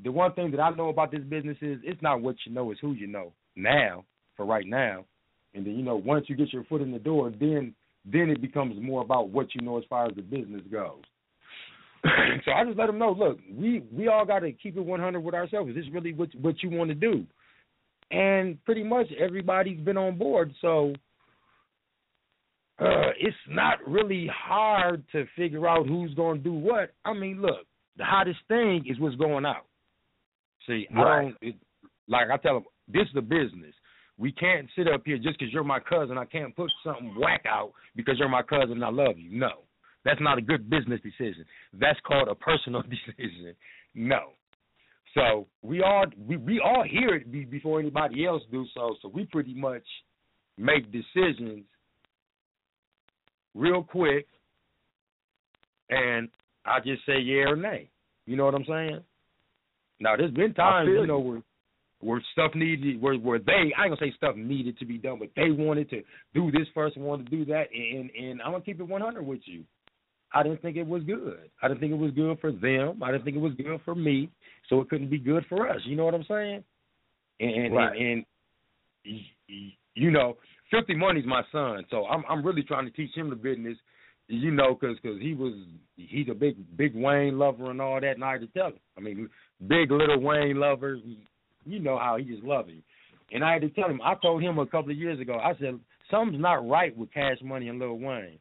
the one thing that I know about this business is it's not what you know, it's who you know. Now, for right now, and then you know, once you get your foot in the door, then then it becomes more about what you know as far as the business goes. so I just let them know, look, we we all got to keep it 100 with ourselves. Is this really what what you want to do? And pretty much everybody's been on board, so uh, it's not really hard to figure out who's going to do what. I mean, look, the hottest thing is what's going out. See, I don't it, like I tell them this is a business. We can't sit up here just because you're my cousin. I can't put something whack out because you're my cousin and I love you. No, that's not a good business decision. That's called a personal decision. No. So we all we we all hear it be, before anybody else do so. So we pretty much make decisions real quick and I just say yeah or nay. You know what I'm saying? Now there's been times you know where where stuff needed where where they I ain't gonna say stuff needed to be done, but they wanted to do this first and wanted to do that and and I'm gonna keep it one hundred with you. I didn't think it was good. I didn't think it was good for them. I didn't think it was good for me. So it couldn't be good for us. You know what I'm saying? And right. and, and you know, Filthy Money's my son, so I'm I'm really trying to teach him the business. You know, because cause he was he's a big big Wayne lover and all that, and I had to tell him. I mean, big Lil Wayne lover. You know how he just loves you. And I had to tell him. I told him a couple of years ago. I said something's not right with Cash Money and Lil Wayne.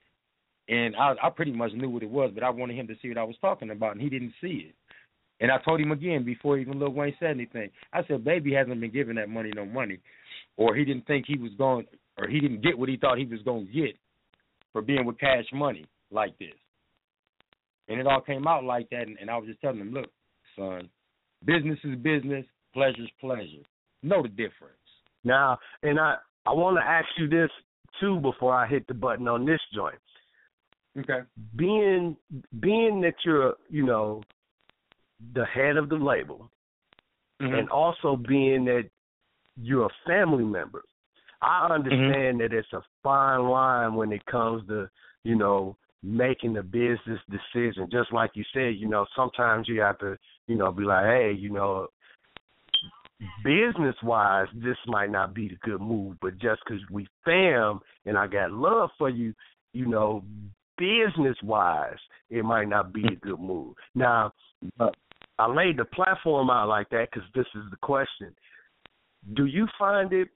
And I, I pretty much knew what it was, but I wanted him to see what I was talking about, and he didn't see it. And I told him again before even Lil Wayne said anything. I said, "Baby hasn't been giving that money no money, or he didn't think he was going, or he didn't get what he thought he was going to get for being with Cash Money like this." And it all came out like that, and, and I was just telling him, "Look, son, business is business, pleasure's pleasure. Know the difference." Now, and I I want to ask you this too before I hit the button on this joint. Okay. Being being that you're you know the head of the label, mm-hmm. and also being that you're a family member, I understand mm-hmm. that it's a fine line when it comes to you know making a business decision. Just like you said, you know sometimes you have to you know be like, hey, you know business wise, this might not be the good move, but just because we fam and I got love for you, you know, business wise, it might not be a good move. Now, I laid the platform out like that because this is the question. Do you find it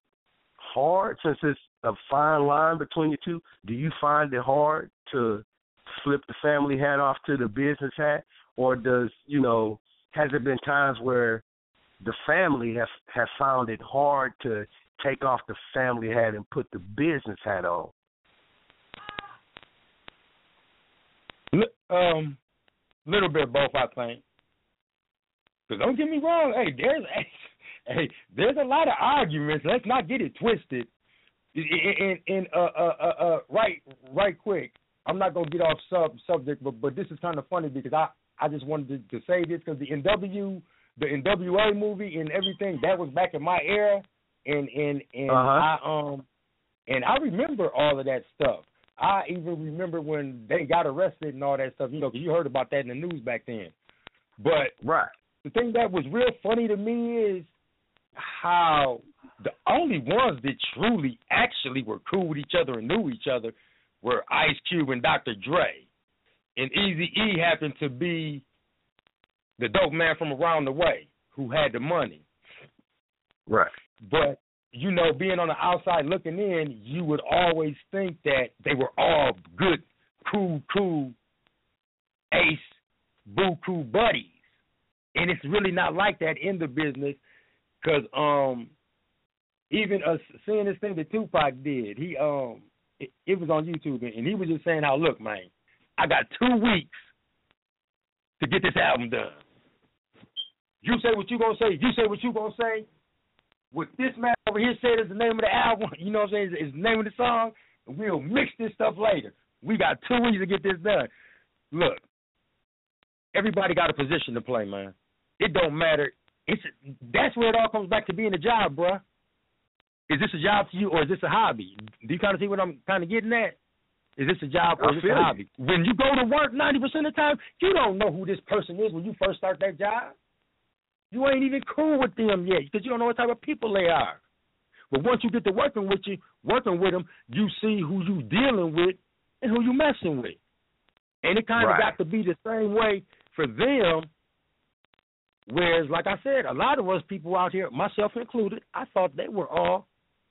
hard, since it's a fine line between the two, do you find it hard to flip the family hat off to the business hat? Or does, you know, has it been times where the family has have found it hard to take off the family hat and put the business hat on? Um, little bit both, I think. Because don't get me wrong, hey, there's hey, there's a lot of arguments. Let's not get it twisted. And, and uh, uh, uh, uh, right, right, quick. I'm not gonna get off sub subject, but but this is kind of funny because I I just wanted to, to say this because the NW the NWA movie and everything that was back in my era, and and and uh-huh. I um and I remember all of that stuff. I even remember when they got arrested and all that stuff, you know, because you heard about that in the news back then. But right, the thing that was real funny to me is how the only ones that truly actually were cool with each other and knew each other were Ice Cube and Dr. Dre. And Easy E happened to be the dope man from around the way who had the money. Right. But you know, being on the outside looking in, you would always think that they were all good, cool, cool, ace, boo, cool buddies, and it's really not like that in the business, because um, even uh, seeing this thing that Tupac did, he um, it, it was on YouTube, and he was just saying how, look, man, I got two weeks to get this album done. You say what you gonna say. You say what you gonna say what this man over here said is the name of the album, you know what I'm saying, is, the name of the song, we'll mix this stuff later. We got two weeks to get this done. Look, everybody got a position to play, man. It don't matter. It's that's where it all comes back to being a job, bruh. Is this a job to you or is this a hobby? Do you kind of see what I'm kind of getting at? Is this a job or is this a hobby? You. When you go to work 90% of the time, you don't know who this person is when you first start that job. You ain't even cool with them yet because you don't know what type of people they are. But once you get to working with you, working with them, you see who you dealing with and who you messing with. And it kind of got to be the same way for them. Whereas, like I said, a lot of us people out here, myself included, I thought they were all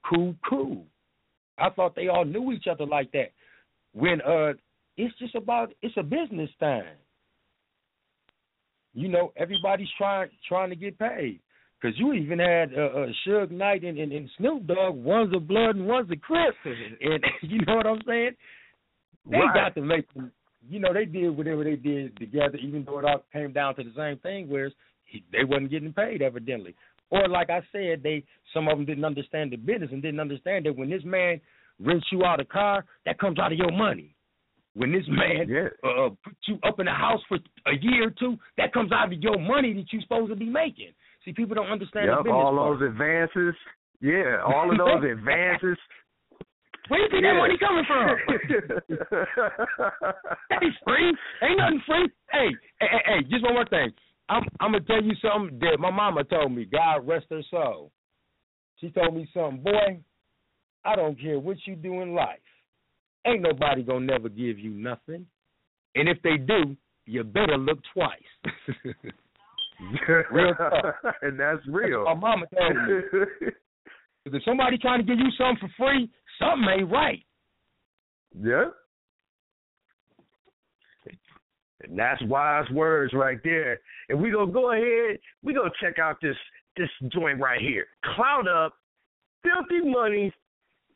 cool, cool. I thought they all knew each other like that. When uh, it's just about it's a business time. You know, everybody's trying trying to get paid. Cause you even had uh, uh, Suge Knight and, and, and Snoop Dogg. One's a blood and one's a Crip, and you know what I'm saying? They right. got to make them. You know, they did whatever they did together, even though it all came down to the same thing. Whereas they wasn't getting paid, evidently. Or like I said, they some of them didn't understand the business and didn't understand that when this man rents you out a car, that comes out of your money. When this man Yeah. uh, put you up in the house for a year or two, that comes out of your money that you're supposed to be making. See, people don't understand the business all part. those advances. Yeah, all of those advances. Where you think that money coming from? Hey, free. Ain't nothing free. Hey, hey, hey, hey, just one more thing. I'm I'm gonna tell you something that my mama told me. God rest her soul. She told me something, boy. I don't care what you do in life. Ain't nobody gonna never give you nothing. And if they do, you better look twice. Real and that's real. That's my mama told me. if somebody trying to give you something for free, something ain't right. yeah. And that's wise words right there. And we gonna go ahead, we gonna check out this this joint right here. Cloud up, filthy money,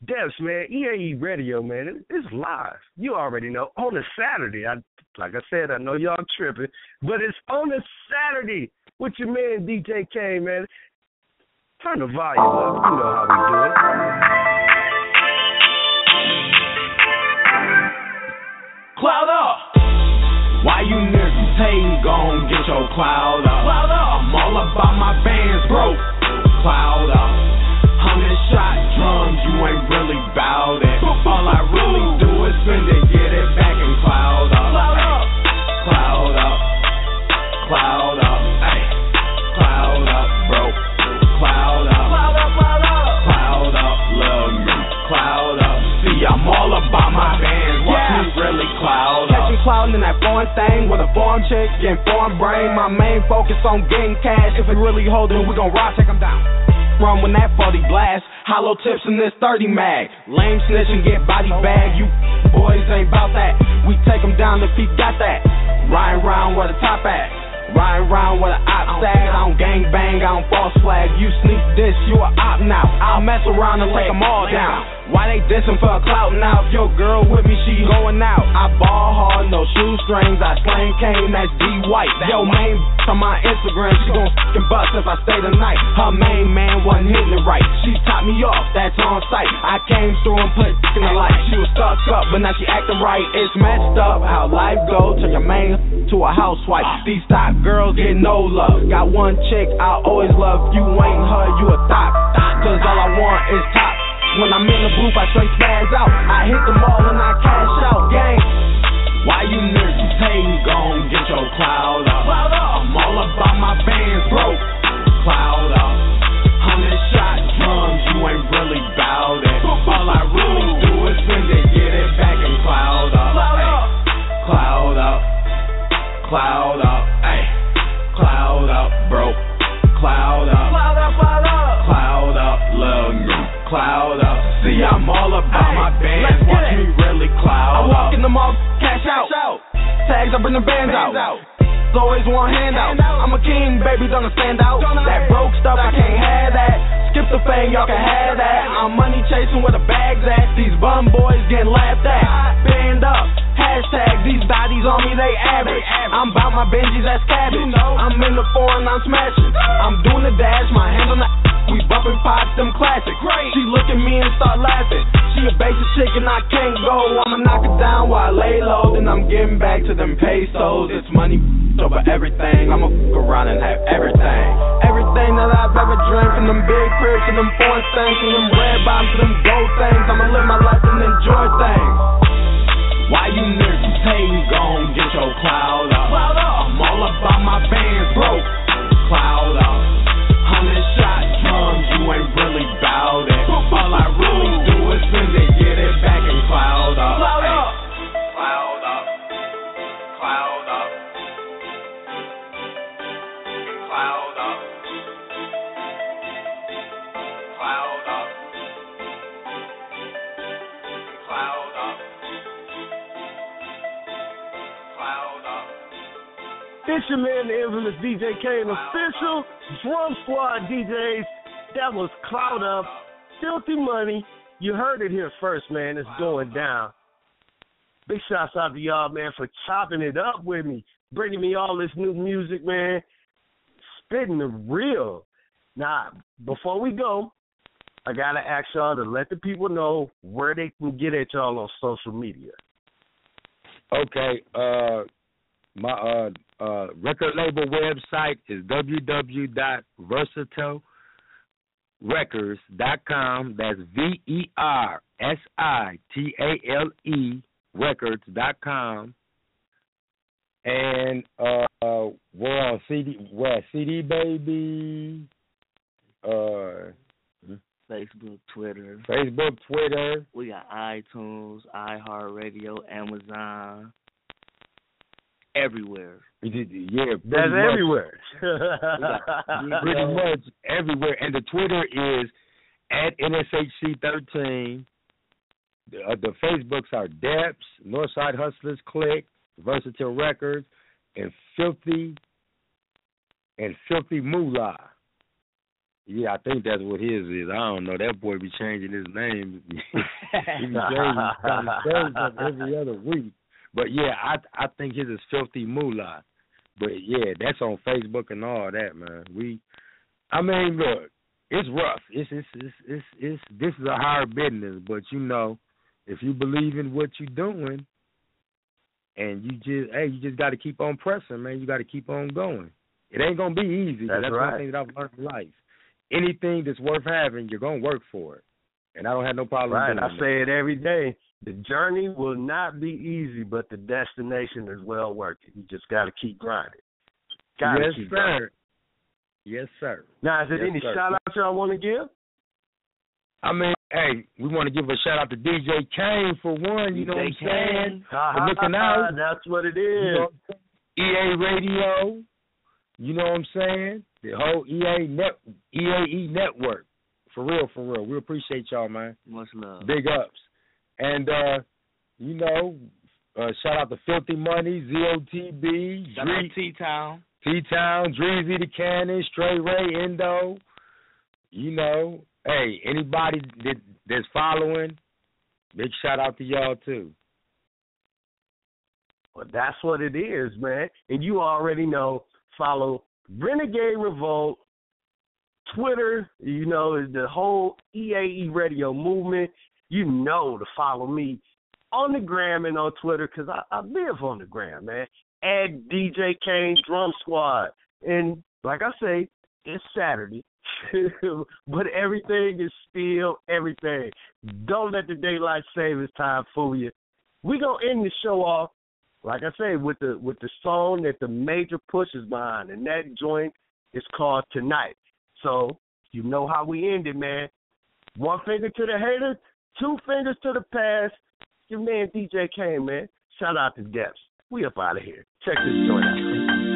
Devs, man, EAE Radio, man, it's live. You already know. On a Saturday. I like I said, I know y'all tripping, but it's on a Saturday with your man DJ K, man. Turn the volume up. You know how we do it. Cloud up. Why you niggas hating? Gon' get your cloud up. Cloud up. I'm all about my bands, bro. Brain. My main focus on getting cash. If we really holding, we gon' rock, check 'em down. Run when that 40 blast, hollow tips in this 30 mag. Lame snitch and get body bag. You boys ain't bout that. We take take 'em down if he got that. Riding round where the top at. Riding round with an op sag. I don't gang bang, I don't false flag. You sneak this, you a op now. I'll mess around and take 'em all down. Why they dissing for a clout now? If your girl with me, she going out. I ball hard, no shoestrings. I slang cane, that's D White. Yo, main on my Instagram, she gon' fucking bust if I stay the night. Her main man wasn't hitting it right. She topped me off, that's on sight. I came through and put in the light. She was stuck up, but now she acting right. It's messed up how life go. Turn your main to a housewife. These top girls get no love. Got one chick I always love. You ain't her, you a thot. Cause all I want is top. When I'm in the booth, I straight spaz out. I hit them all and I cash out. Gang. Why you niggas hating? Gon' get your cloud up. Cloud up. I'm all about my bands, bro. Cloud up. Hundred shot drums, you ain't really bout it. All I really do is spend it, get it back and cloud up. Cloud up. Cloud up. Cloud I'm all about my bands. Watch me really I cloud walk up. in the mall, cash out. Tags, I bring the bands out. Always one handout. I'm a king, baby, don't stand out. That broke stuff, I can't have that. Skip the fame, y'all can have that. I'm money chasing where the bags at. These bum boys getting laughed at. Hashtag these bodies on me, they average. I'm bout my Benjis, that's cabbage. I'm in the foreign, I'm smashing. I'm doing the dash, my hands on the. We bumping pots, them classic. She look at me and start laughing. She a basic chick and I can't go. I'ma knock it down while I lay low. Then I'm getting back to them pesos. It's money over everything. I'ma fuck around and have everything. Everything that I've ever dreamed from them big cribs to them foreign things, from them red bottoms to them gold things. I'ma live my life and enjoy things. Why you niggas hating? Gon' get your cloud up. Cloud up. I'm all about my bands, bro. Cloud up. Hundred shot drums, you ain't really bout it. All I really do is spend it, get it back and cloud up. Your man, the infamous DJ Kane, official Drum Squad DJs. That was Cloud Up, Filthy Money. You heard it here first, man. It's going down. Big shouts out to y'all, man, for chopping it up with me, bringing me all this new music, man. Spitting the real. Now, before we go, I gotta ask y'all to let the people know where they can get at y'all on social media. Okay. Uh, my uh uh record label website is www.versatilerecords.com. That's V E R S I T A L E records.com. And uh, uh we're on CD we're CD baby. Uh Facebook, Twitter. Facebook, Twitter. We got iTunes, iHeartRadio, Amazon, everywhere. Yeah, that's much, everywhere. pretty much everywhere, and the Twitter is at NSHC13. The, uh, the Facebooks are Deps, Northside Hustlers Clique, Versatile Records, and Filthy and Filthy Moolah. Yeah, I think that's what his is. I don't know. That boy be changing his name. he be changing every other week. But yeah, I I think his is Filthy Moolah. But yeah, that's on Facebook and all that, man. We, I mean, look, it's rough. It's it's it's it's, it's this is a hard business, but you know, if you believe in what you're doing, and you just hey, you just got to keep on pressing, man. You got to keep on going. It ain't gonna be easy. That's, that's right. one thing that I've learned in life anything that's worth having, you're gonna work for it, and I don't have no problem. Right, I say it every day. The journey will not be easy, but the destination is well worth it. You just got to keep grinding. Gotta yes, keep sir. Grinding. Yes, sir. Now, is there yes, any sir. shout outs y'all want to give? I mean, hey, we want to give a shout out to DJ Kane for one. You know what I'm saying? For looking out. That's what it is. You know, EA Radio. You know what I'm saying? The whole EA net EAE network. For real, for real. We appreciate y'all, man. Much love. Big ups. And uh, you know, uh, shout out to Filthy Money, ZOTB, shout out T Town. T Town, Dreezy the Cannon, Stray Ray, Endo. You know, hey, anybody that that's following, big shout out to y'all too. Well, that's what it is, man. And you already know, follow Renegade Revolt, Twitter, you know, the whole EAE radio movement. You know to follow me on the gram and on Twitter because I, I live on the gram, man. At DJ Kane Drum Squad. And like I say, it's Saturday. but everything is still everything. Don't let the daylight savings time fool you. We gonna end the show off, like I say, with the with the song that the major push is behind, and that joint is called Tonight. So you know how we end it, man. One finger to the haters, two fingers to the past. Your man DJ Kane, man. Shout out to Depths. We up out of here. Check this joint out.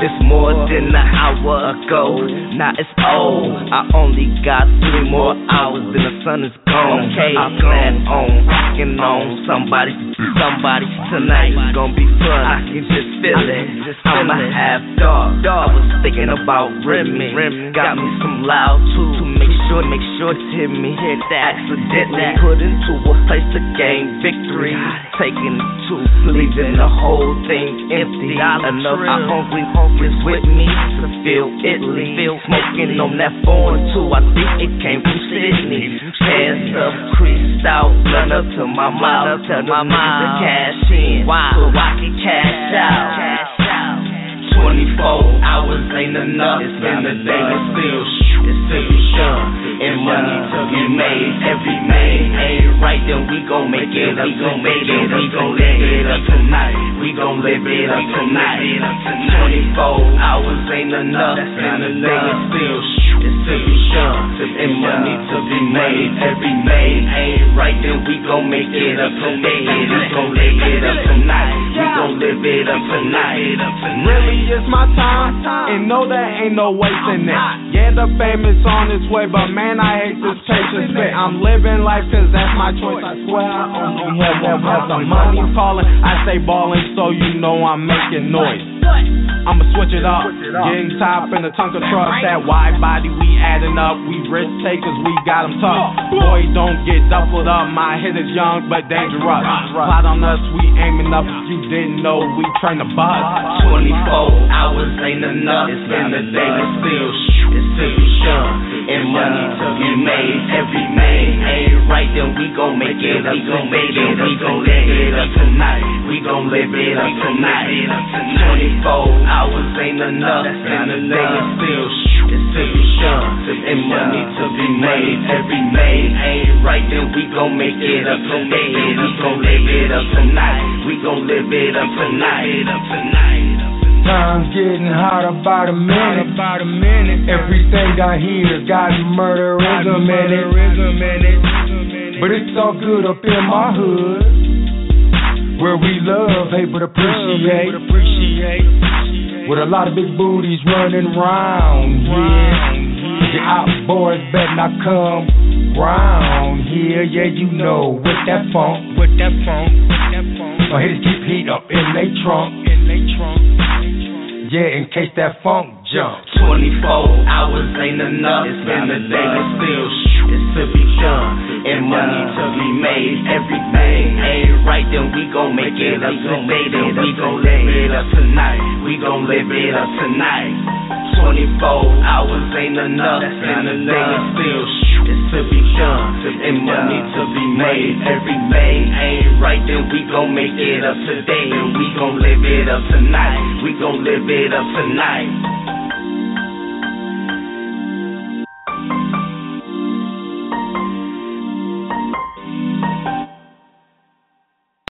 It's more than an hour ago, now it's old. I only got three more hours, then the sun is gone. Okay, I plan on rocking on somebody, somebody tonight. It's gonna be fun. I can just feel it. I'ma have dark. I was thinking about Remy. Got me some loud too. To make sure, make sure to hit me. Hit that accidentally put into a place to gain victory. Taking two, to leaving the whole thing empty. Enough I hungry homies with me to feel Italy. Smoking on that foreign too. I think it came from Sydney. Hands up, creased out, gun up to my mouth. Tell my mom to cash in, so I can cash out. 24 hours ain't enough. It's in the day, still, young. And money to be made, every made ain't right. Then we gon' make it we gon' make it we gon' live it up tonight. We gon' live it up tonight. 24 hours ain't enough. In the day, but still, it's still young. And money to be made, every made ain't right. Then we gon' make it up tonight. We gon' live it up tonight. We gon' live it up tonight. Really, it's my time, and no, there ain't no wasting it. Yeah, the fame is on its way, but man, I hate this patience bit. I'm living life cause that's my choice. I swear I only have one, but the money calling. I stay balling, so you know I'm making noise. I'ma switch it up. Getting top in the Tonka truck. That wide body, we adding up. We risk takers, we got them tough. Boy, don't get doubled up. My head is young but dangerous. Plot on us, we aiming up. You didn't know, we train to bust. 24 hours ain't enough. It's in the day, it's still. It's still sure. And money to be made. Every man ain't right, then we gon' make it up. We gon' make it up. We gon' live it up tonight. We gon' live it up tonight. 24 hours ain't enough. In the day, it's still shoot. It's still sure. And money to be made. Every man ain't right, then we gon' make it up today. And we gon' live it up tonight. We gon' live it up tonight. Up tonight. Time's getting hotter by the minute. By the minute. Everything I hear got murderism in it. But it's all good up in my hood. Where we love, hate, but appreciate. With a lot of big booties running round here. The out boys better not come round here. Yeah, you know, with that funk. With that funk. My haters keep heat up in they trunk. In they trunk. Yeah, in case that funk jump. 24 hours ain't enough. It's in the day, but still It's to be done. And money to be made. Everything ain't right, then we gon' make it up today. Then we gon' live it up tonight. We gon' live it up tonight. 24 hours ain't enough. In the day, but still. It's to be done. And money to be made. Everything ain't right, then we gon' make it up today. Then we gon' live it up tonight. We gon' live it up tonight.